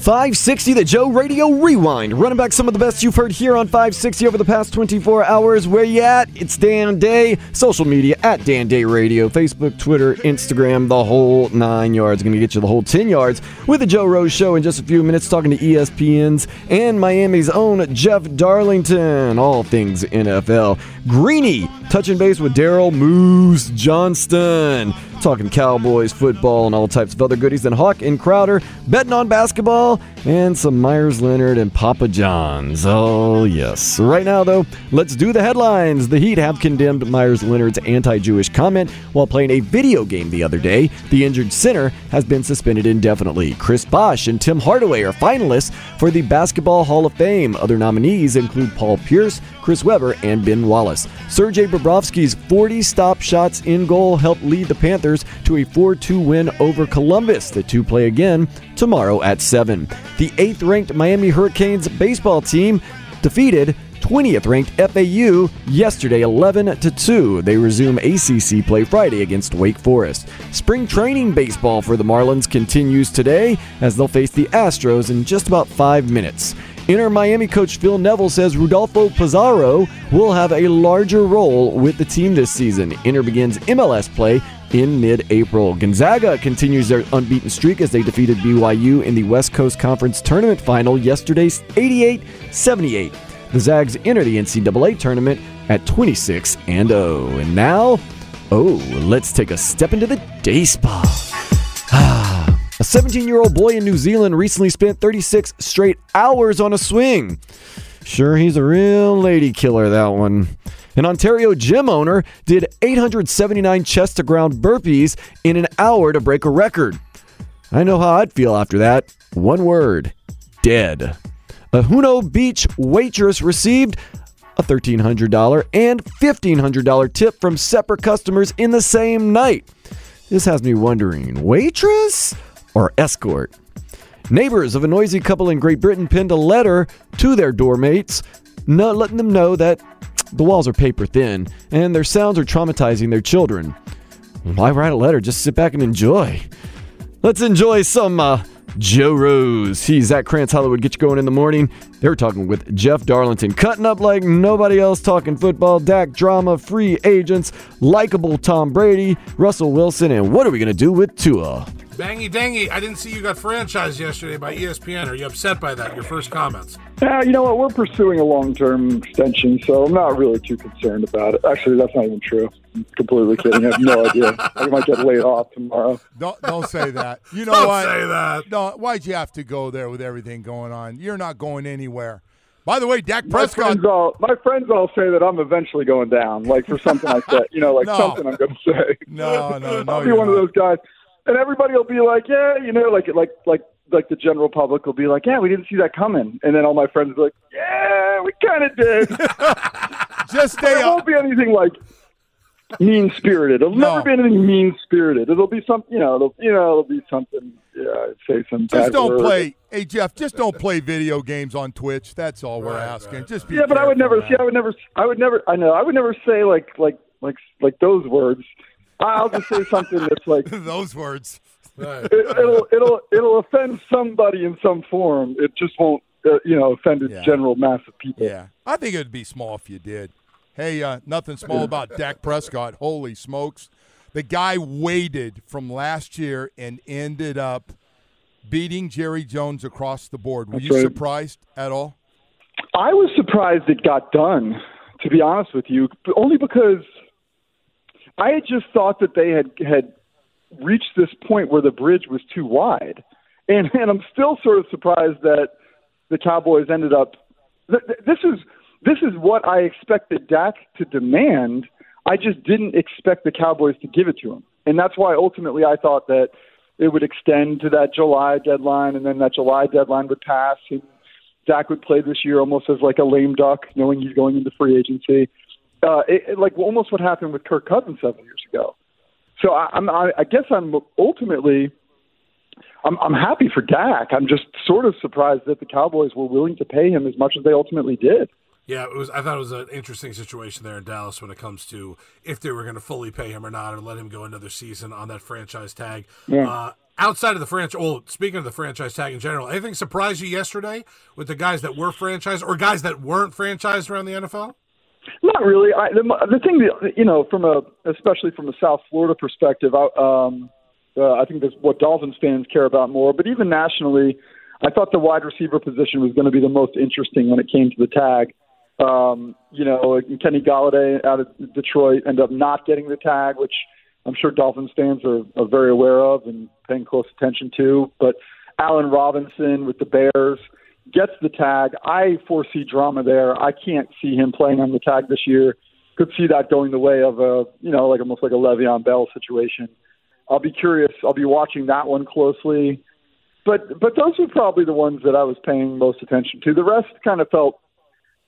560, the Joe Radio Rewind. Running back some of the best you've heard here on 560 over the past 24 hours. Where you at? It's Dan Day. Social media at Dan Day Radio. Facebook, Twitter, Instagram, the whole nine yards. Going to get you the whole 10 yards with the Joe Rose Show in just a few minutes. Talking to ESPN's and Miami's own Jeff Darlington. All things NFL. Greeny touching base with Daryl Moose Johnston. Talking Cowboys, football, and all types of other goodies. Then Hawk and Crowder betting on basketball and some Meyers Leonard and Papa John's. Oh, yes. Right now, though, let's do the headlines. The Heat have condemned Meyers Leonard's anti Jewish comment while playing a video game the other day. The injured center has been suspended indefinitely. Chris Bosh and Tim Hardaway are finalists for the Basketball Hall of Fame. Other nominees include Paul Pierce, Chris Webber, and Ben Wallace. Sergei Bobrovsky's 40 stop shots in goal helped lead the Panthers to a 4 2 win over Columbus. The two play again tomorrow at 7. The 8th ranked Miami Hurricanes baseball team defeated 20th ranked FAU yesterday 11 to 2. They resume ACC play Friday against Wake Forest. Spring training baseball for the Marlins continues today as they'll face the Astros in just about 5 minutes. Inter Miami coach Phil Neville says Rodolfo Pizarro will have a larger role with the team this season. Inter begins MLS play in mid April. Gonzaga continues their unbeaten streak as they defeated BYU in the West Coast Conference Tournament final yesterday 88 78. The Zags enter the NCAA tournament at 26 and 0. And now, oh, let's take a step into the day spa. A 17 year old boy in New Zealand recently spent 36 straight hours on a swing. Sure, he's a real lady killer, that one. An Ontario gym owner did 879 chest to ground burpees in an hour to break a record. I know how I'd feel after that. One word dead. A Juno Beach waitress received a $1,300 and $1,500 tip from separate customers in the same night. This has me wondering waitress or escort? Neighbors of a noisy couple in Great Britain penned a letter to their doormates, letting them know that the walls are paper thin and their sounds are traumatizing their children. Why write a letter? Just sit back and enjoy. Let's enjoy some uh, Joe Rose. He's Zach Krantz Hollywood. Get you going in the morning. They're talking with Jeff Darlington, cutting up like nobody else, talking football, Dak drama, free agents, likable Tom Brady, Russell Wilson, and what are we going to do with Tua? Bangy dangy, I didn't see you got franchised yesterday by ESPN. Are you upset by that? Your first comments? Uh, you know what? We're pursuing a long-term extension, so I'm not really too concerned about it. Actually, that's not even true. I'm completely kidding. I have no idea. I might get laid off tomorrow. Don't don't say that. You know why? Don't what? say that. No, why'd you have to go there with everything going on? You're not going anywhere. By the way, Dak My Prescott. friends all my friends all say that I'm eventually going down, like for something like that. You know, like No. something I'm going to say. No, no, no. I'll be you're one of those guys, and everybody will be like, "Yeah, you know, like like like like the general public will be like, "Yeah, we didn't see that coming," and then all my friends will be like, "Yeah, we kind of did." Just stay it up. won't be anything like mean spirited. It'll No. never be anything mean spirited. It'll be some, you know, it'll, you know, it'll be something. Yeah, say some. Just bad don't word. play. Hey Jeff, just don't play video games on Twitch. That's all we're asking. Just be Yeah, but I would never see. I would never. I would never. I know. I would never say like like like like those words. I'll just say something that's like those words. Right. it, it'll it'll it'll offend somebody in some form. It just won't, uh, you know, offend a Yeah. general mass of people. Yeah, I think it'd be small if you did. Hey, uh, nothing small about Dak Prescott. Holy smokes. The guy waited from last year and ended up beating Jerry Jones across the board. Were That's you right. surprised at all? I was surprised it got done, to be honest with you, only because I had just thought that they had had reached this point where the bridge was too wide, and and I'm still sort of surprised that the Cowboys ended up. th- th- This is this is what I expected Dak to demand. I just didn't expect the Cowboys to give it to him, and that's why ultimately I thought that it would extend to that July deadline, and then that July deadline would pass, and Dak would play this year almost as like a lame duck, knowing he's going into free agency. Uh, it, it, like almost what happened with Kirk Cousins seven years ago. So I, I'm, I, I guess I'm ultimately, I'm, I'm happy for Dak. I'm just sort of surprised that the Cowboys were willing to pay him as much as they ultimately did. Yeah, it was. I thought it was an interesting situation there in Dallas when it comes to if they were going to fully pay him or not, or let him go another season on that franchise tag. Yeah. Uh, outside of the franchise, well, speaking of the franchise tag in general, anything surprised you yesterday with the guys that were franchised or guys that weren't franchised around the NFL? Not really. I, the, the thing that you know, from a especially from a South Florida perspective, I, um, uh, I think that's what Dolphins fans care about more. But even nationally, I thought the wide receiver position was going to be the most interesting when it came to the tag. Um, you know, Kenny Golladay out of Detroit ended up not getting the tag, which I'm sure Dolphins fans are, are very aware of and paying close attention to. But Allen Robinson with the Bears gets the tag. I foresee drama there. I can't see him playing on the tag this year. Could see that going the way of a, you know, like almost like a Le'Veon Bell situation. I'll be curious. I'll be watching that one closely. But but those are probably the ones that I was paying most attention to. The rest kind of felt,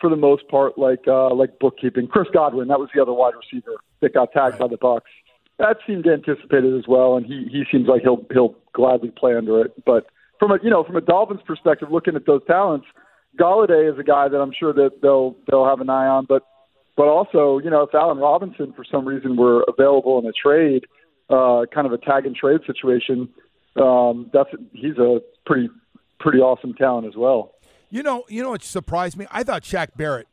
for the most part, like uh, like bookkeeping. Chris Godwin, that was the other wide receiver that got tagged by the Bucs. That seemed anticipated as well, and he he seems like he'll he'll gladly play under it. But from a you know from a Dolphins perspective, looking at those talents, Golladay is a guy that I'm sure that they'll they'll have an eye on. But but also you know if Allen Robinson for some reason were available in a trade, uh, kind of a tag and trade situation, um, that's he's a pretty pretty awesome talent as well. You know, you know what surprised me? I thought Shaq Barrett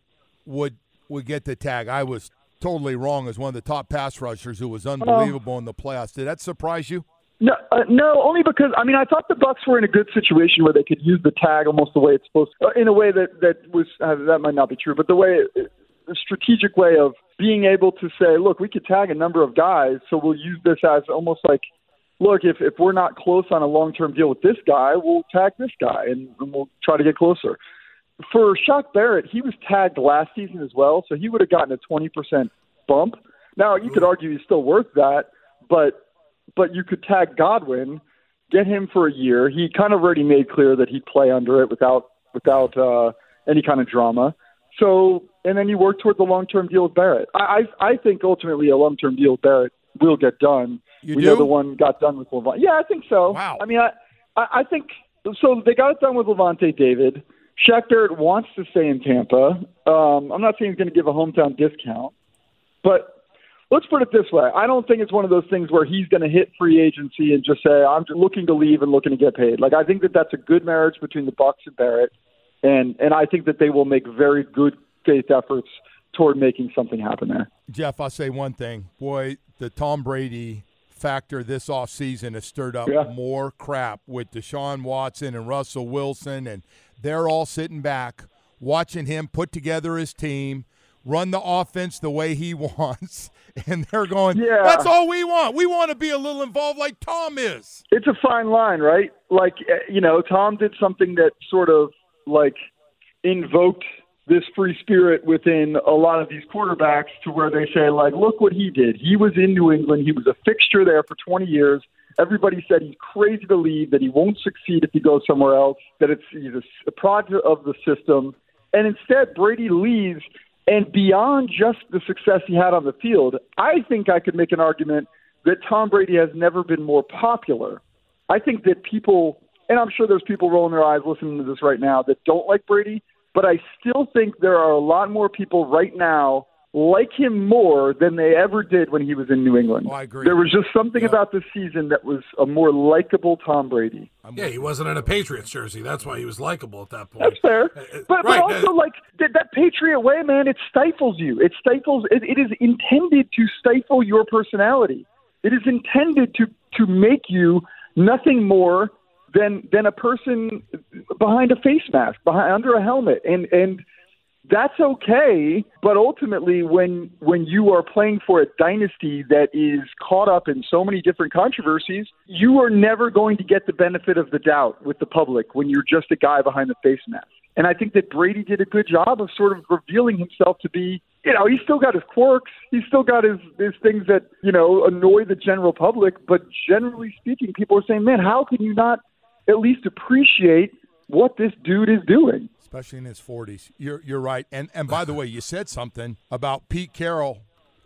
would would get the tag. I was totally wrong as one of the top pass rushers who was unbelievable in the playoffs. Did that surprise you? No, uh, no, only because I mean I thought the Bucs were in a good situation where they could use the tag almost the way it's supposed to, uh, in a way that that was uh, that might not be true, but the way a strategic way of being able to say, look, we could tag a number of guys, so we'll use this as almost like, look, if if we're not close on a long term deal with this guy, we'll tag this guy and, and we'll try to get closer. For Shaq Barrett, he was tagged last season as well, so he would have gotten a twenty percent bump. Now you could argue he's still worth that, but but you could tag Godwin, get him for a year. He kind of already made clear that he'd play under it without without uh, any kind of drama. So and then you work toward the long term deal with Barrett. I I, I think ultimately a long term deal with Barrett will get done. You we do? know the one got done with Lavonte. Yeah, I think so. Wow. I mean, I I, I think so. They got it done with Lavonte David. Shaq Barrett wants to stay in Tampa. Um, I'm not saying he's going to give a hometown discount, but let's put it this way. I don't think it's one of those things where he's going to hit free agency and just say, I'm looking to leave and looking to get paid. Like, I think that that's a good marriage between the Bucs and Barrett. And, and I think that they will make very good faith efforts toward making something happen there. Jeff, I'll say one thing. Boy, the Tom Brady factor this offseason has stirred up Yeah. more crap with Deshaun Watson and Russell Wilson, and they're all sitting back watching him put together his team, run the offense the way he wants, and they're going, Yeah. That's all we want. We want to be a little involved like Tom is. it's a fine line, right? Like, eh, you know, Tom did something that sort of like invoked this free spirit within a lot of these quarterbacks to where they say, like, look what he did. He was in New England. He was a fixture there for 20 years. Everybody said he's crazy to leave, that he won't succeed if he goes somewhere else, that it's he's a, a product of the system. And instead, Brady leaves, and beyond just the success he had on the field, I think I could make an argument that Tom Brady has never been more popular. I think that people, and I'm sure there's people rolling their eyes listening to this right now that don't like Brady, but I still think there are a lot more people right now like him more than they ever did when he was in New England. Oh, I agree. There was just something about this season that was a more likable Tom Brady. Yeah, he wasn't in a Patriots jersey. That's why he was likable at that point. That's fair. Uh, But, right, but also, uh, like that, that Patriot way, man, it stifles you. It stifles. It, it is intended to stifle your personality. It is intended to to make you nothing more than than a person behind a face mask, behind under a helmet, and and that's okay. But ultimately, when when you are playing for a dynasty that is caught up in so many different controversies, you are never going to get the benefit of the doubt with the public when you're just a guy behind the face mask. And I think that Brady did a good job of sort of revealing himself to be, you know, he's still got his quirks, he's still got his his things that you know annoy the general public. But generally speaking, people are saying, man, how can you not at least appreciate what this dude is doing? especially in his 40s. You're you're right. And and by the way, you said something about Pete Carroll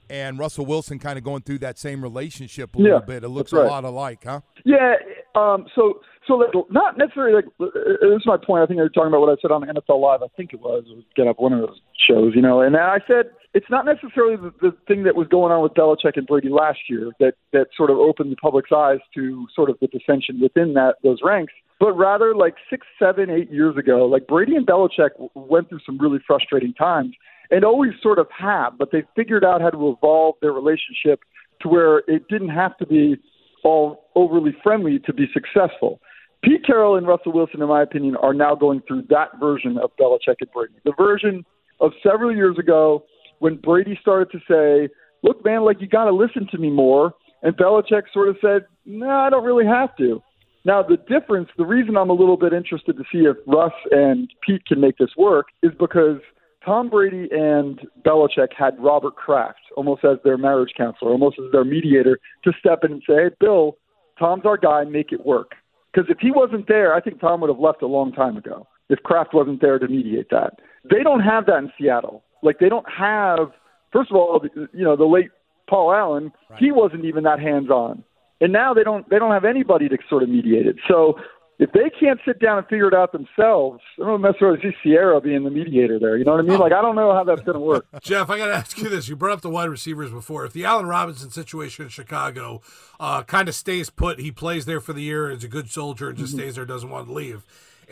and Russell Wilson kind of going through that same relationship a Yeah, little bit. It looks right. a lot alike, huh? Yeah. Um, so, so like, not necessarily like uh, this is my point. I think you're talking about what I said on the NFL Live. I think it was. It was get up one of those shows, you know. And I said it's not necessarily the, the thing that was going on with Belichick and Brady last year that that sort of opened the public's eyes to sort of the dissension within that those ranks. But rather, like six, seven, eight years ago, like Brady and Belichick went through some really frustrating times, and always sort of have. But they figured out how to evolve their relationship to where it didn't have to be all overly friendly to be successful. Pete Carroll and Russell Wilson, in my opinion, are now going through that version of Belichick and Brady. The version of several years ago when Brady started to say, look, man, like you got to listen to me more. And Belichick sort of said, no, I don't really have to. Now, the difference, the reason I'm a little bit interested to see if Russ and Pete can make this work is because Tom Brady and Belichick had Robert Kraft almost as their marriage counselor, almost as their mediator to step in and say, hey, Bill, Tom's our guy, make it work. Because if he wasn't there, I think Tom would have left a long time ago if Kraft wasn't there to mediate that. They don't have that in Seattle. Like, they don't have, first of all, the- you know, the late Paul Allen, he wasn't even that hands on. And now they don't they don't have anybody to sort of mediate it. So if they can't sit down and figure it out themselves, I don't necessarily see Ciara being the mediator there. You know what I mean? Like I don't know how that's going to work. Jeff, I got to ask you this. You brought up the wide receivers before. If the Allen Robinson situation in Chicago uh, kind of stays put, he plays there for the year, is a good soldier, and just stays there, doesn't want to leave.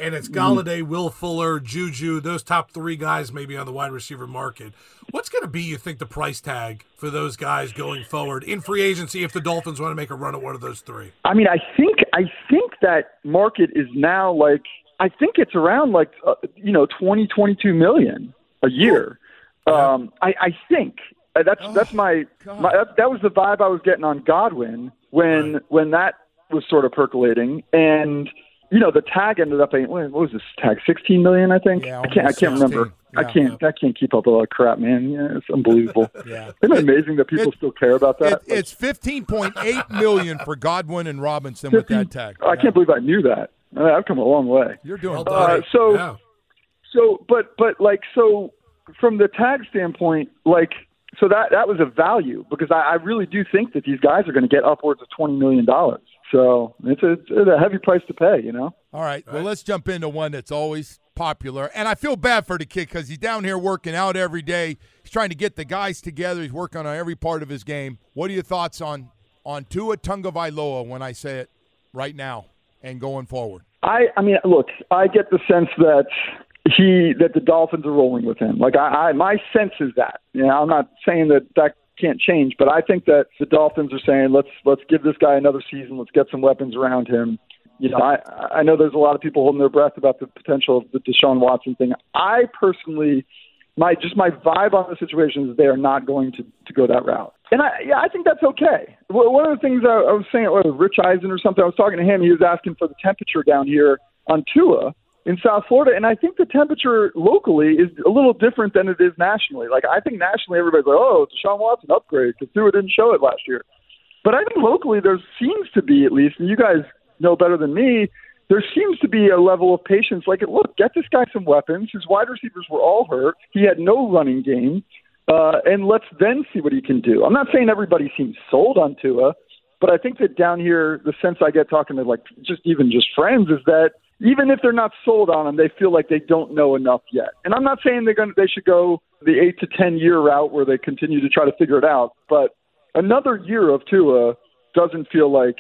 And it's Golladay, Will Fuller, Juju, those top three guys maybe on the wide receiver market. What's going to be, you think, the price tag for those guys going forward in free agency if the Dolphins want to make a run at one of those three? I mean, I think I think that market is now like I think it's around like uh, you know twenty twenty two million a year. Um, I, I think Uh, that's that's my, my that, that was the vibe I was getting on Godwin when when that was sort of percolating and. You know the tag ended up being what was this tag? Sixteen million, I think. Yeah, I can't. I can't remember. 16. I can't. I can't keep up with all that crap, man. Yeah, it's unbelievable. Yeah. Isn't it amazing that people It- still care about that? It, it's fifteen point eight million for Godwin and Robinson with that tag. I can't believe I knew that. Uh, I've come a long way. You're doing Well great. Uh, so, Yeah. so, but, but like, so from the tag standpoint, like, so that that was a value because I, I really do think that these guys are going to get upwards of twenty million dollars. So it's a, it's a heavy price to pay, you know. All right. Well, let's jump into one that's always popular. And I feel bad for the kid because he's down here working out every day. He's trying to get the guys together. He's working on every part of his game. What are your thoughts on on Tua Tagovailoa when I say it right now and going forward? I, I mean, look, I get the sense that he that the Dolphins are rolling with him. Like I, I my sense is that. You know, I'm not saying that that can't change, but I think that the Dolphins are saying let's let's give this guy another season. Let's get some weapons around him. You know, I I know there's a lot of people holding their breath about the potential of the Deshaun Watson thing. I personally, my just my vibe on the situation is they are not going to to go that route. And I yeah, I think that's okay. One of the things I, I was saying, what, Rich Eisen or something, I was talking to him. He was asking for the temperature down here on Tua in South Florida, and I think the temperature locally is a little different than it is nationally. Like I think nationally, everybody's like, "Oh, Deshaun Watson upgrade," because Tua didn't show it last year. But I think locally, there seems to be at least, and you guys know better than me. There seems to be a level of patience. Like, look, get this guy some weapons. His wide receivers were all hurt. He had no running game, uh, and let's then see what he can do. I'm not saying everybody seems sold on Tua, but I think that down here, the sense I get talking to like just even just friends is that even if they're not sold on him, they feel like they don't know enough yet. And I'm not saying they're going to, they should go the eight to ten year route where they continue to try to figure it out, but another year of Tua doesn't feel like.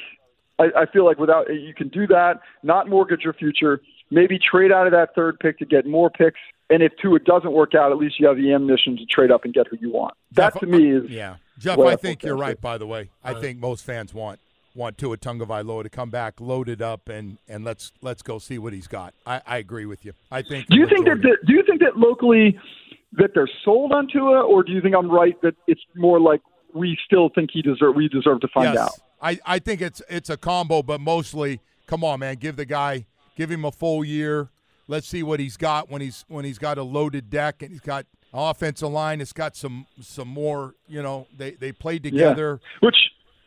I, I feel like without you can do that, not mortgage your future. Maybe trade out of that third pick to get more picks. And if Tua doesn't work out, at least you have the ammunition to trade up and get who you want. That Jeff, to me is yeah, Jeff. I I think think you're right. By the way, I uh, think most fans want want Tua Tagovailoa to come back loaded up and and let's let's go see what he's got. I, I agree with you. I think. Do you the think that, that do you think that locally that they're sold on Tua, or do you think I'm right that it's more like we still think he deserve we deserve to find yes, out? I I think it's it's a combo, but mostly, come on, man, give the guy give him a full year. Let's see what he's got when he's when he's got a loaded deck and he's got offensive line. It's got some some more. You know, they they played together. Yeah. Which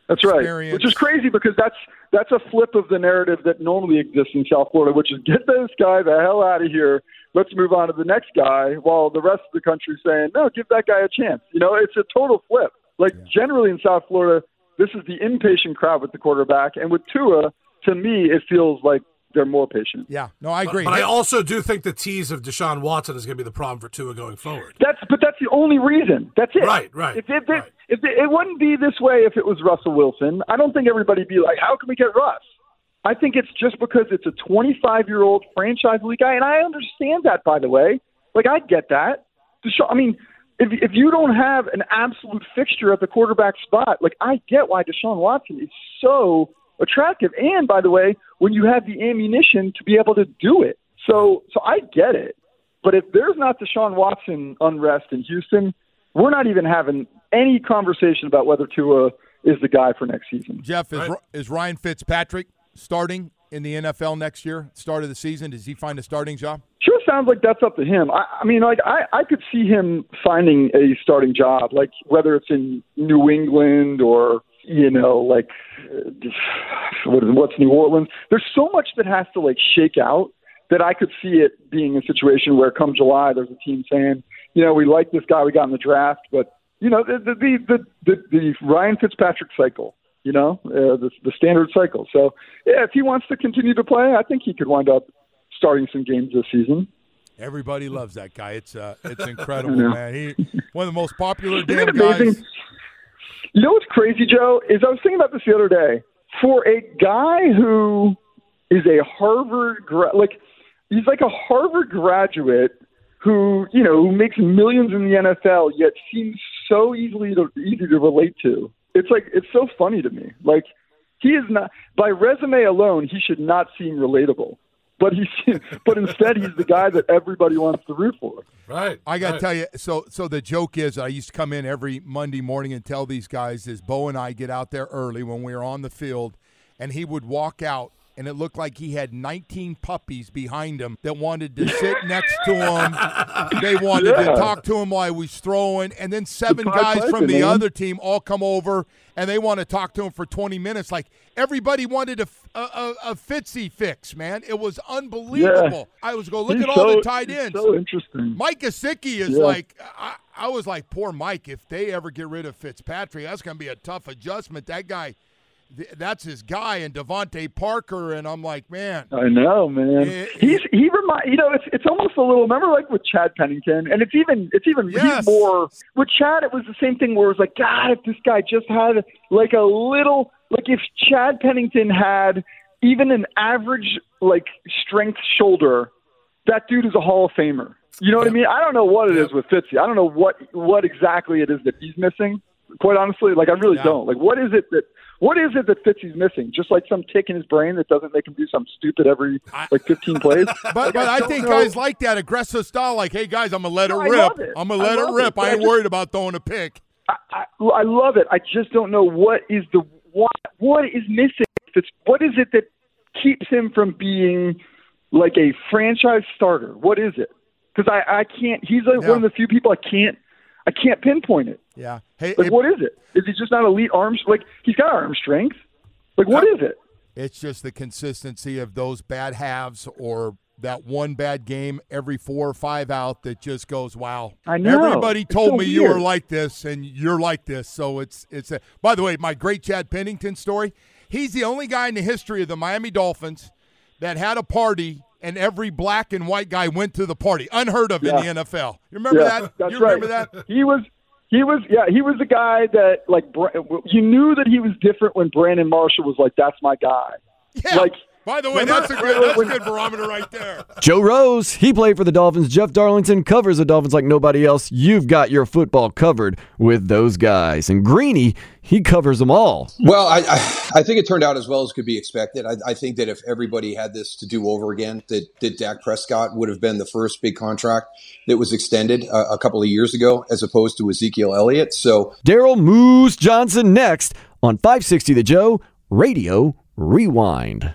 that's right. Experience. Which is crazy because that's that's a flip of the narrative that normally exists in South Florida, which is get this guy the hell out of here. Let's move on to the next guy, while the rest of the country is saying, no, give that guy a chance. You know, it's a total flip. Like generally in South Florida, this is the impatient crowd with the quarterback, and with Tua, to me, it feels like they're more patient. Yeah, no, I agree. But I also do think the tease of Deshaun Watson is going to be the problem for Tua going forward. That's but that's the only reason. That's it. Right, right, If, if, it, if it, it wouldn't be this way if it was Russell Wilson. I don't think everybody'd be like, "How can we get Russ?" I think it's just because it's a 25 year old franchise league guy, and I understand that. By the way, like I get that. Deshaun, I mean, if if you don't have an absolute fixture at the quarterback spot, like I get why Deshaun Watson is so attractive. And by the way, when you have the ammunition to be able to do it, so so I get it. But if there's not Deshaun Watson unrest in Houston, we're not even having any conversation about whether Tua is the guy for next season. Jeff is is Ryan Fitzpatrick starting in the NFL next year? Start of the season, does he find a starting job? Sure sounds like that's up to him. I, I mean, like I, I could see him finding a starting job, like whether it's in New England or you know, like uh, what is, what's New Orleans. There's so much that has to like shake out that I could see it being a situation where come July, there's a team saying, you know, we like this guy we got in the draft, but you know, the the the the, the Ryan Fitzpatrick cycle. You know, uh, the the standard cycle. So, yeah, if he wants to continue to play, I think he could wind up starting some games this season. Everybody loves that guy. It's uh, it's incredible, man. He one of the most popular damn guys. You know what's crazy, Joe? Is I was thinking about this the other day. For a guy who is a Harvard gra- like he's like a Harvard graduate who you know who makes millions in the NFL, yet seems so easily to, easy to relate to. It's like it's so funny to me. Like he is not by resume alone, he should not seem relatable. But he's but instead he's the guy that everybody wants to root for. Right. I got to right. tell you, so so the joke is, I used to come in every Monday morning and tell these guys is Bo and I get out there early when we were on the field, and he would walk out, and it looked like he had 19 puppies behind him that wanted to sit next to him. They wanted to talk to him while he was throwing, and then seven guys from the man. other team all come over and they want to talk to him for 20 minutes. Like everybody wanted a, a, a, a Fitzy fix, man. It was unbelievable. I was going, look He's at all the tight ends. So interesting. Mike Gesicki is Yeah. like, I, I was like, poor Mike. If they ever get rid of Fitzpatrick, that's going to be a tough adjustment. That guy, that's his guy, and DeVante Parker, and I'm like, man, I know, man. Yeah, He's he remind you know it's it's almost a little. Remember, like with Chad Pennington, and it's even it's even Yes. more with Chad. It was the same thing where it was like, God, if this guy just had like a little, like if Chad Pennington had even an average like strength shoulder, that dude is a Hall of Famer. You know what I mean? I don't know what it is with Fitzy. I don't know what what exactly it is that he's missing. Quite honestly, like I really Yeah. don't. Like, what is it that what is it that Fitzy's missing? Just like some tick in his brain that doesn't make him do something stupid every like 15 plays. But Like, but I don't think know. guys like that aggressive style. Like, hey guys, I'm gonna let it No, I rip. it. I'm gonna let it rip. it, I I ain't just- worried about throwing a pick. I, I, I love it. I just don't know what is the what what is missing. It's, what is it that keeps him from being like a franchise starter? What is it? Because I, I can't. He's like Yeah. one of the few people I can't I can't pinpoint it. Yeah. Hey, Like it- what is it? Is he just not elite arms? Like he's got arm strength. Like what is it? It's just the consistency of those bad halves or that one bad game every four or five out that just goes, wow. I know. Everybody told so me you were like this and you're like this. So it's it's a, by the way, my great Chad Pennington story. He's the only guy in the history of the Miami Dolphins that had a party and every black and white guy went to the party. Unheard of Yeah. in the NFL. You remember Yeah, that? That's you right. remember that? He was. He was, yeah, he was the guy that, like, you knew that he was different when Brandon Marshall was like, "That's my guy." Yeah. Like, By the way, remember- that's a good that's a good barometer right there. Joe Rose, he played for the Dolphins. Jeff Darlington covers the Dolphins like nobody else. You've got your football covered with those guys. And Greeny, he covers them all. Well, I, I I think it turned out as well as could be expected. I, I think that if everybody had this to do over again, that, that Dak Prescott would have been the first big contract that was extended a, a couple of years ago, as opposed to Ezekiel Elliott. So Daryl Moose Johnston next on 560 The Joe Radio Rewind.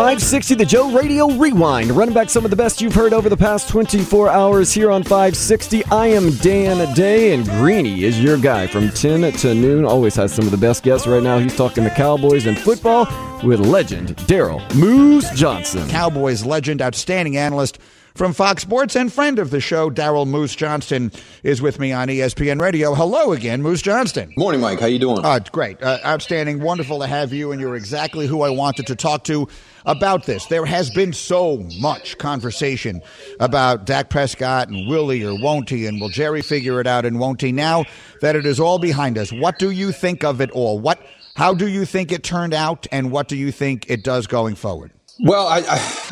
560 The Joe Radio Rewind. Running back some of the best you've heard over the past 24 hours here on 560. I am Dan Day, and Greeny is your guy from 10 to noon. Always has some of the best guests right now. He's talking the Cowboys and football with legend Daryl Moose Johnston. Cowboys legend, outstanding analyst from Fox Sports, and friend of the show, Daryl Moose Johnston, is with me on ESPN Radio. Hello again, Moose Johnston. morning, Mike. How you doing? Uh, great. Uh, outstanding. Wonderful to have you, and you're exactly who I wanted to talk to about this. There has been so much conversation about Dak Prescott and will he or won't he, and will Jerry figure it out and won't he? Now that it is all behind us, what do you think of it all? What, how do you think it turned out, and what do you think it does going forward? Well, I,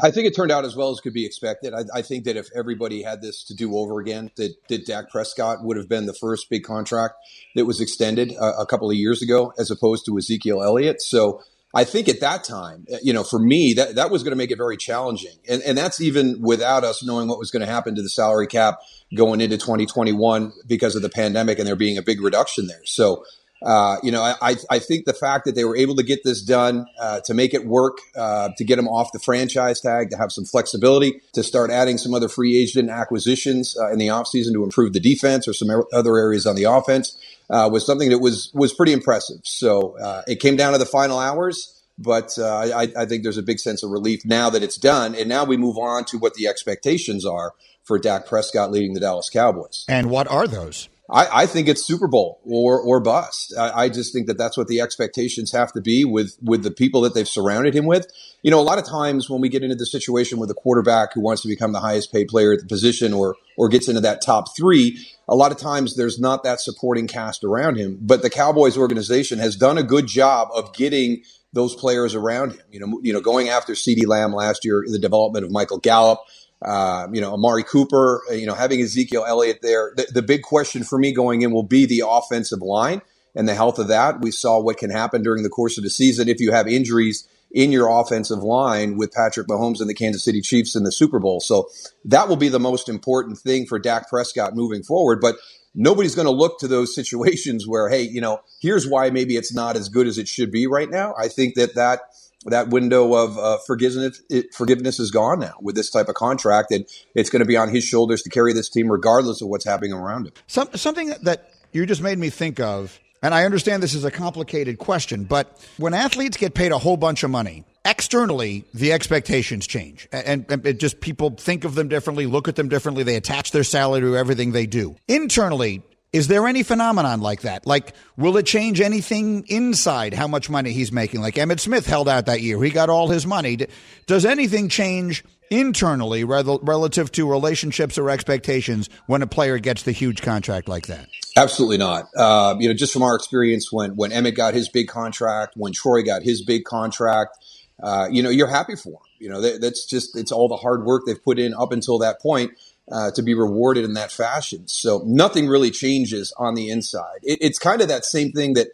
I, think it turned out as well as could be expected. I, I think that if everybody had this to do over again, that, that Dak Prescott would have been the first big contract that was extended a, a couple of years ago, as opposed to Ezekiel Elliott. So I think at that time, you know, for me, that, that was going to make it very challenging. And, and that's even without us knowing what was going to happen to the salary cap going into 2021 because of the pandemic and there being a big reduction there. So, uh, you know, I, I think the fact that they were able to get this done, uh, to make it work, uh, to get him off the franchise tag, to have some flexibility, to start adding some other free agent acquisitions uh, in the offseason to improve the defense or some other areas on the offense, uh, was something that was was pretty impressive. So uh, it came down to the final hours, but uh, I, I think there's a big sense of relief now that it's done, and now we move on to what the expectations are for Dak Prescott leading the Dallas Cowboys. And what are those? I, I think it's Super Bowl or or bust. I, I just think that that's what the expectations have to be with with the people that they've surrounded him with. You know, a lot of times when we get into the situation with a quarterback who wants to become the highest paid player at the position or or gets into that top three, a lot of times there's not that supporting cast around him. But the Cowboys organization has done a good job of getting those players around him. You know, you know, going after CeeDee Lamb last year, the development of Michael Gallup. Uh, you know, Amari Cooper, uh, you know, having Ezekiel Elliott there. The, the big question for me going in will be the offensive line and the health of that. We saw what can happen during the course of the season if you have injuries in your offensive line with Patrick Mahomes and the Kansas City Chiefs in the Super Bowl. So that will be the most important thing for Dak Prescott moving forward. But nobody's going to look to those situations where, hey, you know, here's why maybe it's not as good as it should be right now. I think that that that window of uh, forgiveness it, forgiveness is gone now with this type of contract, and it's going to be on his shoulders to carry this team regardless of what's happening around him. Some, something that you just made me think of, and I understand this is a complicated question, but when athletes get paid a whole bunch of money, externally the expectations change, and, and it just people think of them differently, look at them differently. They attach their salary to everything they do. Internally, is there any phenomenon like that? Like, will it change anything inside how much money he's making? Like Emmitt Smith held out that year. He got all his money. Does anything change internally relative to relationships or expectations when a player gets the huge contract like that? Absolutely not. Uh, you know, just from our experience, when when Emmitt got his big contract, when Troy got his big contract, uh, you know, you're happy for him. You know, that, that's just it's all the hard work they've put in up until that point. Uh, to be rewarded in that fashion. So nothing really changes on the inside. It, it's kind of that same thing that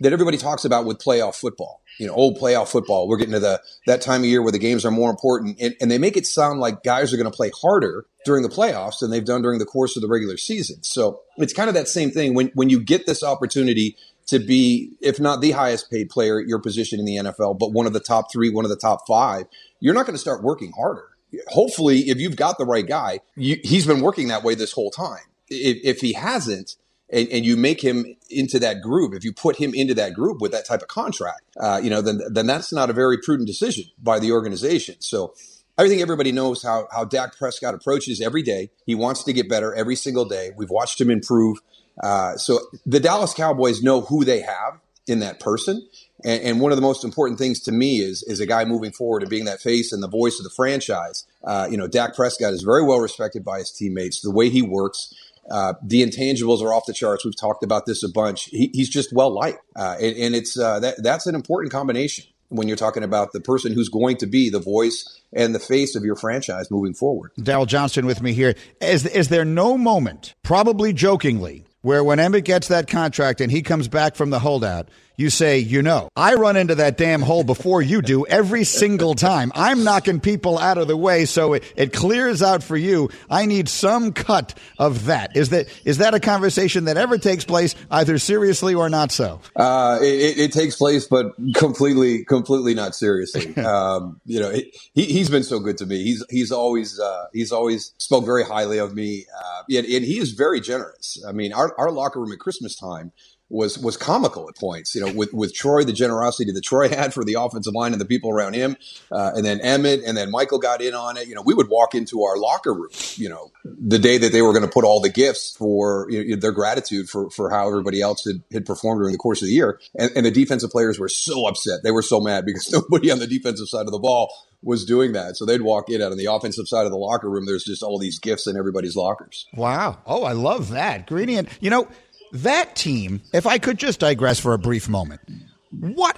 that everybody talks about with playoff football. You know, old playoff football. We're getting to the that time of year where the games are more important, and, and they make it sound like guys are going to play harder during the playoffs than they've done during the course of the regular season. So it's kind of that same thing when when you get this opportunity to be, if not the highest paid player at your position in the NFL, but one of the top three, one of the top five, you're not going to start working harder hopefully, if you've got the right guy, you, he's been working that way this whole time. If, if he hasn't, and, and, you make him into that group, if you put him into that group with that type of contract, uh, you know, then then that's not a very prudent decision by the organization. So. I think everybody knows how how Dak Prescott approaches every day. He wants to get better every single day. We've watched him improve Uh, so the Dallas Cowboys know who they have in that person. And, and, one of the most important things to me is is a guy moving forward and being that face and the voice of the franchise. Uh, you know, Dak Prescott is very well respected by his teammates. The way he works, uh, the intangibles are off the charts. We've talked about this a bunch. He, he's just well liked, uh, and, and, it's uh, that that's an important combination when you're talking about the person who's going to be the voice and the face of your franchise moving forward. Daryl Johnston with me here. Is is there no moment, probably jokingly, where when Emmitt gets that contract and he comes back from the holdout, you say, you know, I run into that damn hole before you do every single time. I'm knocking people out of the way so it, it clears out for you. I need some cut of that. Is that is that a conversation that ever takes place, either seriously or not so? Uh, it, it, takes place, but completely, completely not seriously. um, you know, he he's been so good to me. He's he's always uh, he's always spoke very highly of me, uh, and, and he is very generous. I mean, our our locker room at Christmas time was was comical at points. You know, with with Troy, the generosity that Troy had for the offensive line and the people around him, uh, and then Emmitt, and then Michael got in on it. You know, we would walk into our locker room. You know, the day that they were going to put all the gifts for you know, their gratitude for for how everybody else had, had performed during the course of the year, and, and the defensive players were so upset. They were so mad because nobody on the defensive side of the ball was doing that. So they'd walk in out on the offensive side of the locker room. There's just all these gifts in everybody's lockers. Wow. Oh, I love that. And you know, that team, if I could just digress for a brief moment, what,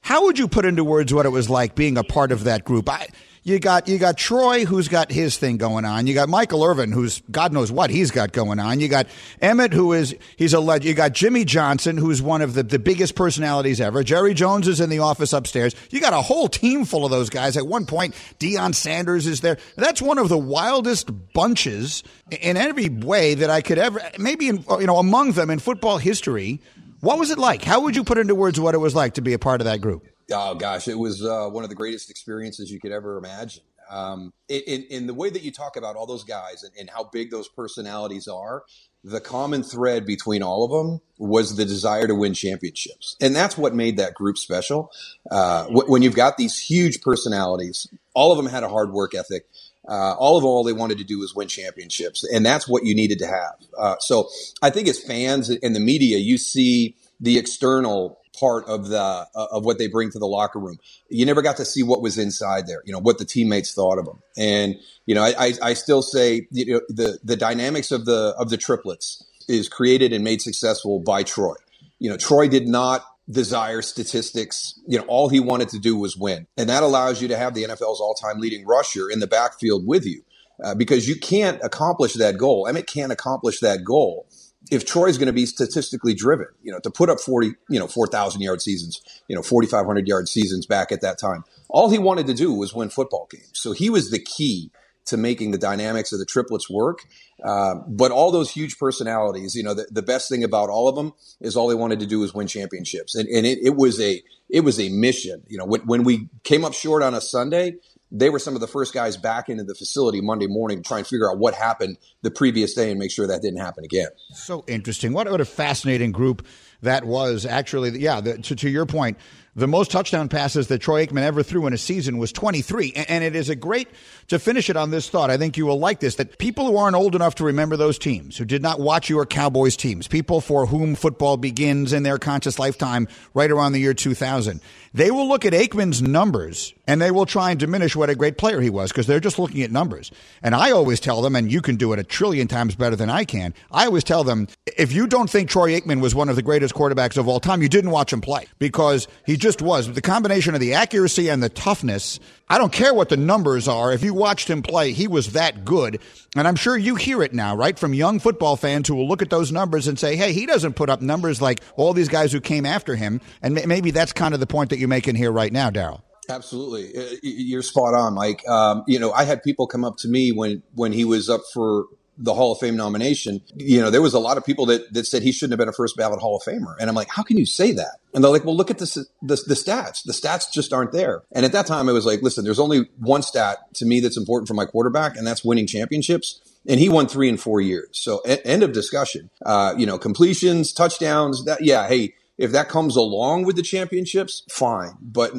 how would you put into words what it was like being a part of that group? I, you got you got Troy who's got his thing going on. You got Michael Irvin who's God knows what he's got going on. You got Emmitt, who is he's a legend. You got Jimmy Johnson who's one of the, the biggest personalities ever. Jerry Jones is in the office upstairs. You got a whole team full of those guys. At one point, Deion Sanders is there. That's one of the wildest bunches in every way that I could ever maybe in, you know among them in football history. What was it like? How would you put into words what it was like to be a part of that group? Oh gosh, it was uh, one of the greatest experiences you could ever imagine. Um, in, in, the way that you talk about all those guys and, and, how big those personalities are, the common thread between all of them was the desire to win championships, and that's what made that group special. Uh, when you've got these huge personalities, all of them had a hard work ethic. Uh, all of all they wanted to do was win championships, and that's what you needed to have. Uh, so I think as fans and the media, you see the external part of the uh, of what they bring to the locker room. You never got to see what was inside there. You know what the teammates thought of them, and you know I, I, still say you know, the the dynamics of the of the triplets is created and made successful by Troy. You know Troy did not desire statistics. You know all he wanted to do was win, and that allows you to have the NFL's all time leading rusher in the backfield with you. Uh, because you can't accomplish that goal. Emmitt can't accomplish that goal if Troy's going to be statistically driven, you know, to put up 40, you know, 4,000 yard seasons, you know, 4,500 yard seasons back at that time, all he wanted to do was win football games. So he was the key to making the dynamics of the triplets work. Uh, but all those huge personalities, you know, the, the, best thing about all of them is all they wanted to do was win championships. And, and it, it was a, it was a mission. You know, when, when we came up short on a Sunday, they were some of the first guys back into the facility Monday morning to try and figure out what happened the previous day and make sure that didn't happen again. So interesting. What, a fascinating group that was. Actually, yeah, the, to, to your point, the most touchdown passes that Troy Aikman ever threw in a season was 23. And it is a great to finish it on this thought. I think you will like this that people who aren't old enough to remember those teams, who did not watch your Cowboys teams, people for whom football begins in their conscious lifetime right around the year 2000, they will look at Aikman's numbers and they will try and diminish what a great player he was because they're just looking at numbers. And I always tell them, and you can do it a trillion times better than I can, I always tell them if you don't think Troy Aikman was one of the greatest quarterbacks of all time, you didn't watch him play because he just was. The combination of the accuracy and the toughness, I don't care what the numbers are. If you watched him play, he was that good. And I'm sure you hear it now, right? From young football fans who will look at those numbers and say, hey, he doesn't put up numbers like all these guys who came after him. And maybe that's kind of the point that you're making here right now, Daryl. Absolutely, uh, you're spot on, Mike. Um, you know, I had people come up to me when when he was up for the Hall of Fame nomination, you know, there was a lot of people that, that said he shouldn't have been a first ballot Hall of Famer. And I'm like, how can you say that? And they're like, well, look at the, the, the stats. The stats just aren't there. And at that time, I was like, listen, there's only one stat to me that's important for my quarterback, and that's winning championships. And he won three in four years. So a- end of discussion. Uh, you know, completions, touchdowns, that, yeah, hey, if that comes along with the championships, fine. But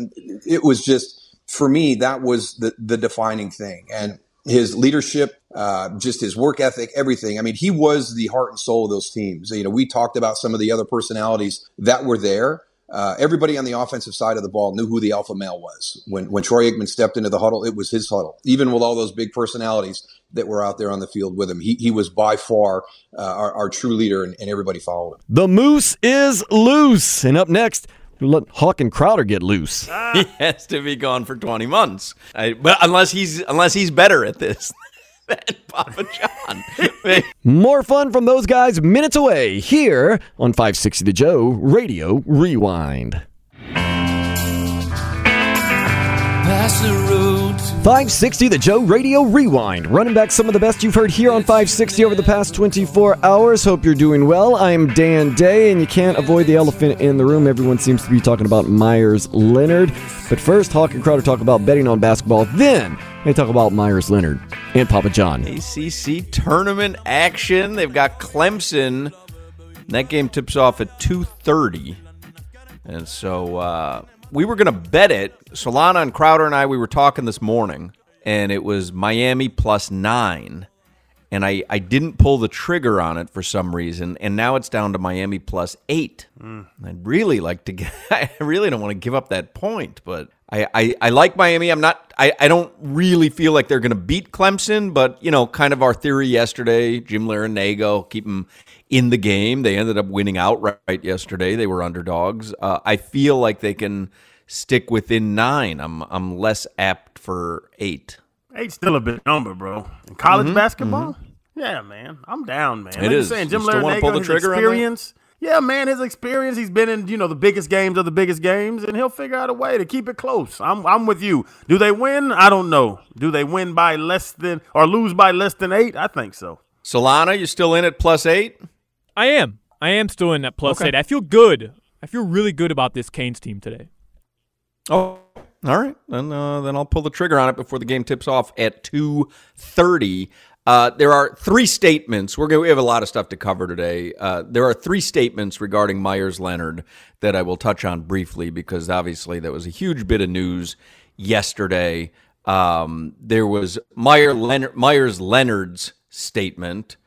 it was just, for me, that was the, the defining thing. And his leadership, uh, just his work ethic, everything. I mean, he was the heart and soul of those teams. You know, we talked about some of the other personalities that were there. Uh, everybody on the offensive side of the ball knew who the alpha male was. When when Troy Aikman stepped into the huddle, it was his huddle. Even with all those big personalities that were out there on the field with him, he, he was by far uh, our, our true leader, and, and everybody followed him. The moose is loose. And up next, let Hawk and Crowder get loose. He has to be gone for 20 months. I, but unless he's unless he's better at this than Papa John. More fun from those guys minutes away here on 560 The Joe Radio Rewind. 560 The Joe Radio Rewind. Running back some of the best you've heard here on 560 over the past 24 hours. Hope you're doing well. I'm Dan Day, and you can't avoid the elephant in the room. Everyone seems to be talking about Meyers Leonard. But first, Hawk and Crowder talk about betting on basketball. Then they talk about Meyers Leonard and Papa John. ACC tournament action. They've got Clemson. That game tips off at 2:30. And so uh, we were going to bet it. Solana and Crowder and I, we were talking this morning, and it was Miami plus nine. And I, I didn't pull the trigger on it for some reason, and now it's down to Miami plus eight. Mm. I'd really like to get. I really don't want to give up that point, but I, I, I like Miami. I'm not. I, I don't really feel like they're going to beat Clemson, but you know, kind of our theory yesterday. Jim Larrañaga keep them in the game. They ended up winning outright yesterday. They were underdogs. Uh, I feel like they can stick within nine. I'm I'm less apt for eight. Eight's still a big number, bro. In college Mhm, basketball, yeah, man, I'm down, man. It Like you is. saying, Jim You still wanna pull the his trigger on that? experience. Yeah, man, his experience. He's been in you know the biggest games of the biggest games, and he'll figure out a way to keep it close. I'm I'm with you. Do they win? I don't know. Do they win by less than or lose by less than eight? I think so. Solana, you still in at plus eight? I am. I am still in at plus Okay. eight. I feel good. I feel really good about this Canes team today. Oh, all right. Then uh, then I'll pull the trigger on it before the game tips off at two thirty. Uh, there are three statements. We're going. We have a lot of stuff to cover today. Uh, there are three statements regarding Meyers Leonard that I will touch on briefly because obviously that was a huge bit of news yesterday. Um, there was Meyer Leonard, Meyers Leonard's statement.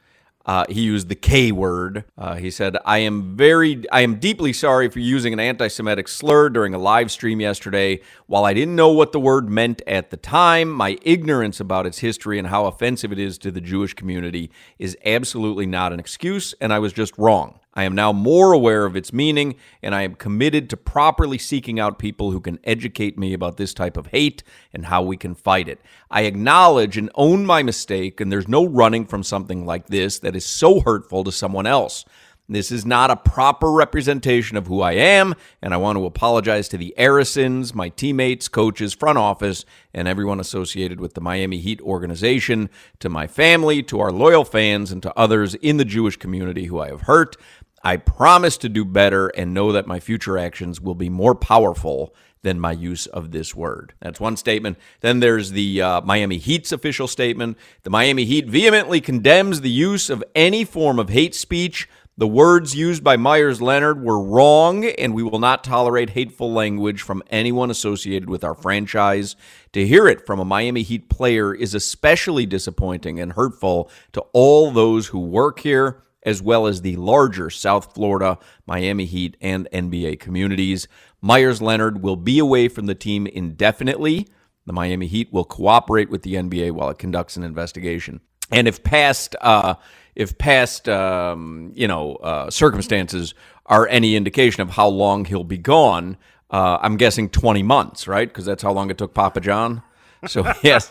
Uh, he used the K word. Uh, he said, "I am very, I am deeply sorry for using an anti-Semitic slur during a live stream yesterday. While I didn't know what the word meant at the time, my ignorance about its history and how offensive it is to the Jewish community is absolutely not an excuse, and I was just wrong. I am now more aware of its meaning, and I am committed to properly seeking out people who can educate me about this type of hate and how we can fight it. I acknowledge and own my mistake, and there's no running from something like this that is so hurtful to someone else. This is not a proper representation of who I am, and I want to apologize to the Arisons, my teammates, coaches, front office, and everyone associated with the Miami Heat organization, to my family, to our loyal fans, and to others in the Jewish community who I have hurt. I promise to do better and know that my future actions will be more powerful than my use of this word. That's one statement. Then there's the uh, Miami Heat's official statement. The Miami Heat vehemently condemns the use of any form of hate speech. The words used by Meyers Leonard were wrong, and we will not tolerate hateful language from anyone associated with our franchise. To hear it from a Miami Heat player is especially disappointing and hurtful to all those who work here as well as the larger South Florida, Miami Heat, and NBA communities. Meyers Leonard will be away from the team indefinitely. The Miami Heat will cooperate with the NBA while it conducts an investigation. And if past, uh, if past, um, you know, uh, circumstances are any indication of how long he'll be gone, uh, I'm guessing 20 months, right? Because that's how long it took Papa John. So he has,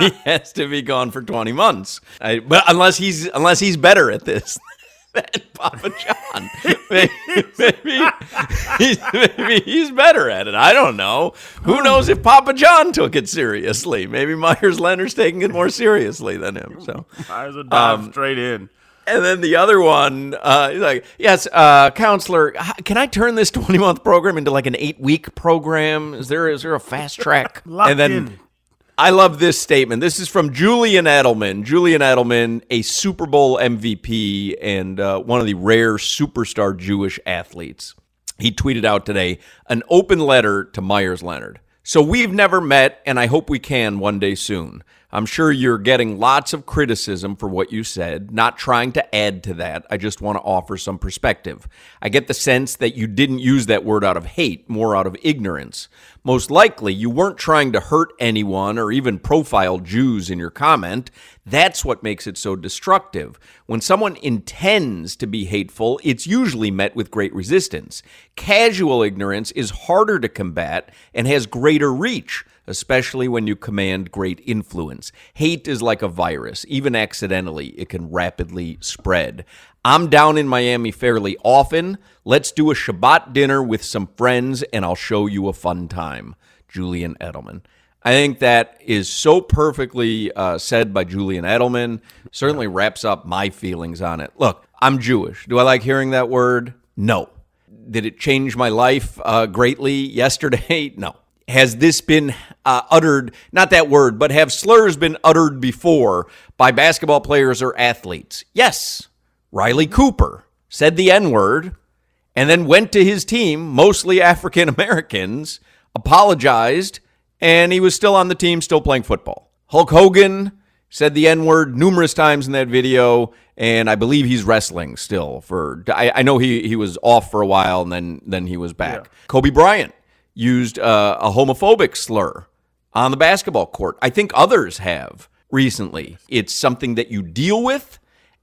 he has to be gone for 20 months. I, but unless he's unless he's better at this than Papa John, maybe, maybe, he's, maybe he's better at it. I don't know. Who knows if Papa John took it seriously? Maybe Meyers Leonard's taking it more seriously than him. So Might as well dive Um, straight in. and then the other one, uh, he's like, yes, uh, counselor, can I turn this 20 month program into like an eight week program? Is there is there a fast track? And then in. I love this statement. This is from Julian Edelman. Julian Edelman, a Super Bowl MVP and uh, one of the rare superstar Jewish athletes. He tweeted out today an open letter to Meyers Leonard. So we've never met, and I hope we can one day soon. I'm sure you're getting lots of criticism for what you said, not trying to add to that. I just want to offer some perspective. I get the sense that you didn't use that word out of hate, more out of ignorance. Most likely, you weren't trying to hurt anyone or even profile Jews in your comment. That's what makes it so destructive. When someone intends to be hateful, it's usually met with great resistance. Casual ignorance is harder to combat and has greater reach especially when you command great influence. Hate is like a virus. Even accidentally, it can rapidly spread. I'm down in Miami fairly often. Let's do a Shabbat dinner with some friends, and I'll show you a fun time. Julian Edelman. I think that is so perfectly uh, said by Julian Edelman. Certainly wraps up my feelings on it. Look, I'm Jewish. Do I like hearing that word? No. Did it change my life uh, greatly yesterday? No has this been uh, uttered, not that word, but have slurs been uttered before by basketball players or athletes? Yes. Riley Cooper said the N word and then went to his team, mostly African Americans, apologized, and he was still on the team, still playing football. Hulk Hogan said the N word numerous times in that video, and I believe he's wrestling still. For I, I, know he, he was off for a while, and then then he was back. Yeah. Kobe Bryant used uh, a homophobic slur on the basketball court. I think others have recently. It's something that you deal with,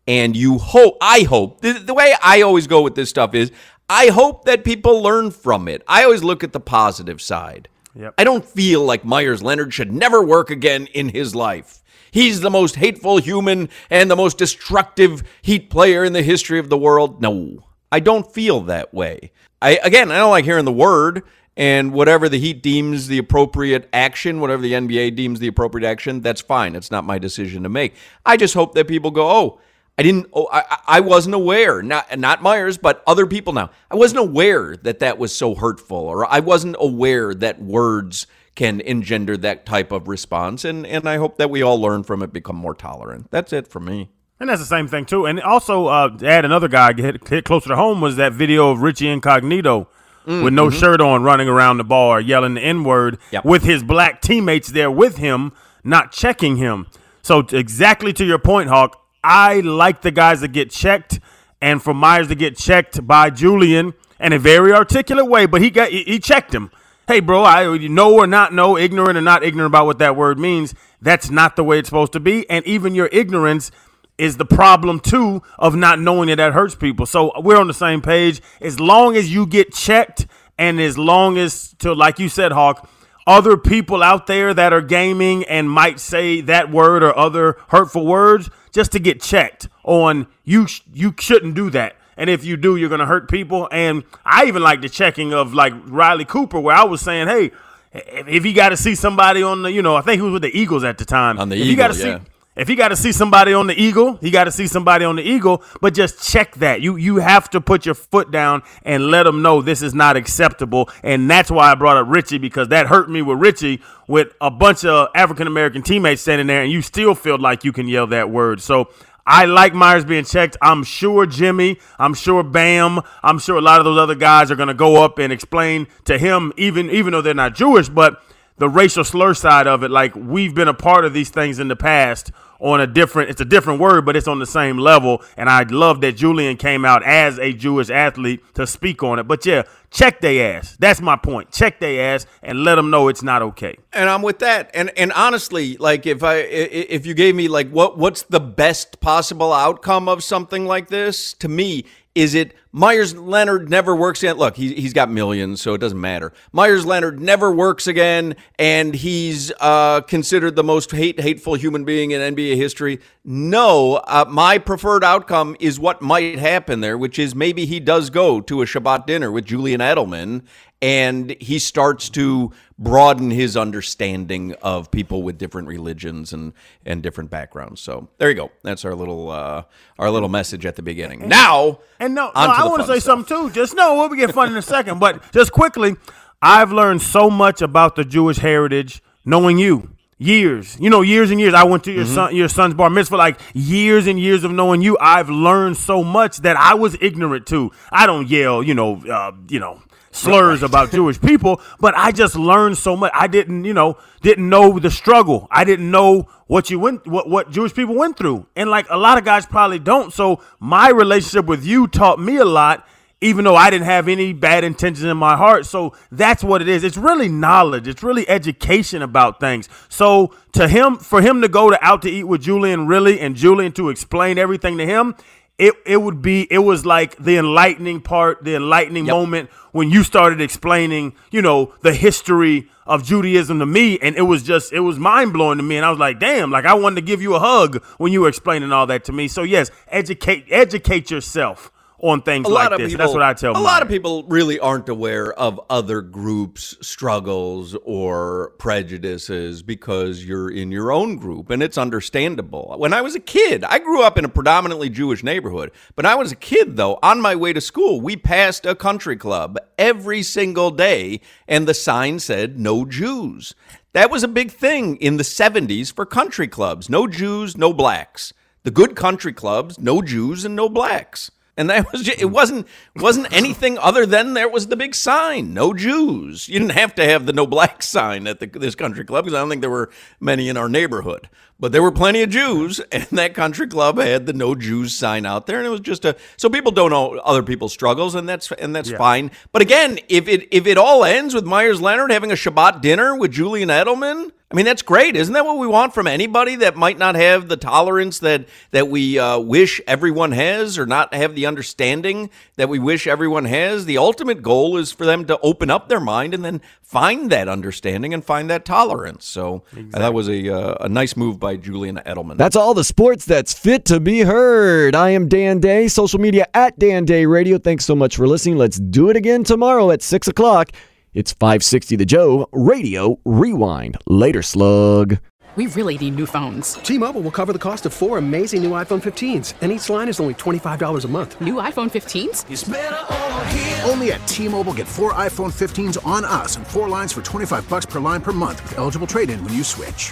and you hope, I hope, the, the way I always go with this stuff is I hope that people learn from it. I always look at the positive side. Yep. I don't feel like Meyers Leonard should never work again in his life. He's the most hateful human and the most destructive Heat player in the history of the world. No, I don't feel that way. I again, I don't like hearing the word, and whatever the Heat deems the appropriate action, whatever the NBA deems the appropriate action, that's fine. It's not my decision to make. I just hope that people go, oh, I didn't. Oh, I, I wasn't aware. Not not Meyers, but other people now. I wasn't aware that that was so hurtful, or I wasn't aware that words can engender that type of response. And and I hope that we all learn from it, become more tolerant. That's it for me. And that's the same thing too. And also, uh, to add another guy hit, hit closer to home was that video of Richie Incognito mm, with no mm-hmm. shirt on, running around the bar, yelling the N word yep. with his black teammates there with him, not checking him. So, exactly to your point, Hawk, I like the guys that get checked, and for Meyers to get checked by Julian in a very articulate way, but he got he checked him. Hey, bro, I know or not know, ignorant or not ignorant about what that word means. That's not the way it's supposed to be, and even your ignorance is the problem too of not knowing that that hurts people. So we're on the same page. As long as you get checked, and as long as to like you said, Hawk, other people out there that are gaming and might say that word or other hurtful words, just to get checked on you. Sh- you shouldn't do that. And if you do, you're going to hurt people. And I even like the checking of like Riley Cooper, where I was saying, hey, if he got to see somebody on the, you know, I think he was with the Eagles at the time. On the if Eagle, you got to yeah. see if he got to see somebody on the eagle, he got to see somebody on the eagle. But just check that. You you have to put your foot down and let them know this is not acceptable. And that's why I brought up Richie because that hurt me with Richie with a bunch of African American teammates standing there, and you still feel like you can yell that word. So I like Meyers being checked. I'm sure Jimmy, I'm sure Bam, I'm sure a lot of those other guys are going to go up and explain to him, even even though they're not Jewish, but the racial slur side of it. Like we've been a part of these things in the past on a different it's a different word but it's on the same level. And i love that julian came out as a jewish athlete to speak on it. But yeah check their ass. That's my point. Check their ass and let them know it's not okay. And i'm with that. And and honestly like if i if you gave me like what what's the best possible outcome of something like this to me is it Meyers Leonard never works again? Look, he, he's got millions, so it doesn't matter. Meyers Leonard never works again, and he's uh, considered the most hate hateful human being in NBA history. No, uh, my preferred outcome is what might happen there, which is maybe he does go to a Shabbat dinner with Julian Edelman and he starts to broaden his understanding of people with different religions and and different backgrounds. So there you go. That's our little uh, our little message at the beginning. Now and no, no I want to say stuff. something too. Just no, we'll be get fun in a second, but just quickly, I've learned so much about the Jewish heritage knowing you. Years, you know, years and years. I went to your Mm-hmm. son, your son's bar mitzvah, like years and years of knowing you. I've learned so much that I was ignorant to. I don't yell, you know, uh, you know, slurs about Jewish people, but I just learned so much. I didn't, you know, didn't know the struggle. I didn't know what you went what what Jewish people went through. And like a lot of guys probably don't. So my relationship with you taught me a lot even though I didn't have any bad intentions in my heart. So that's what it is. It's really knowledge. It's really education about things. So to him, for him to go to out to eat with Julian really and Julian to explain everything to him, it it would be it was like the enlightening part, the enlightening yep. moment when you started explaining, you know, the history of Judaism to me, and it was just it was mind blowing to me, and I was like, damn, like I wanted to give you a hug when you were explaining all that to me. So yes, educate educate yourself on things a like lot this. Of people, That's what I tell. People. A lot of people really aren't aware of other groups' struggles or prejudices because you're in your own group, and it's understandable. When I was a kid, I grew up in a predominantly Jewish neighborhood. But I was a kid, though, on my way to school, we passed a country club every single day, and the sign said "No Jews." That was a big thing in the 70s for country clubs. No Jews, no blacks. The good country clubs, no Jews and no blacks and that was just, it wasn't wasn't anything other than there was the big sign no jews. You didn't have to have the no black sign at the, this country club because i don't think there were many in our neighborhood but there were plenty of jews and that country club had the no jews sign out there and it was just a so people don't know other people's struggles and that's and that's yeah. fine but again if it if it all ends with Meyers Leonard having a shabbat dinner with julian edelman I mean, that's great. Isn't that what we want from anybody that might not have the tolerance that, that we uh, wish everyone has or not have the understanding that we wish everyone has? The ultimate goal is for them to open up their mind and then find that understanding and find that tolerance. So exactly. that was a, uh, a nice move by Julian Edelman. That's all the sports that's fit to be heard. I am Dan Day, social media at Dan Day Radio. Thanks so much for listening. Let's do it again tomorrow at 6 o'clock. It's 560 The Joe Radio Rewind. Later, slug. We really need new phones. T Mobile will cover the cost of four amazing new iPhone 15s, and each line is only $25 a month. New iPhone 15s? Only at T Mobile get four iPhone 15s on us and four lines for 25 bucks per line per month with eligible trade in when you switch.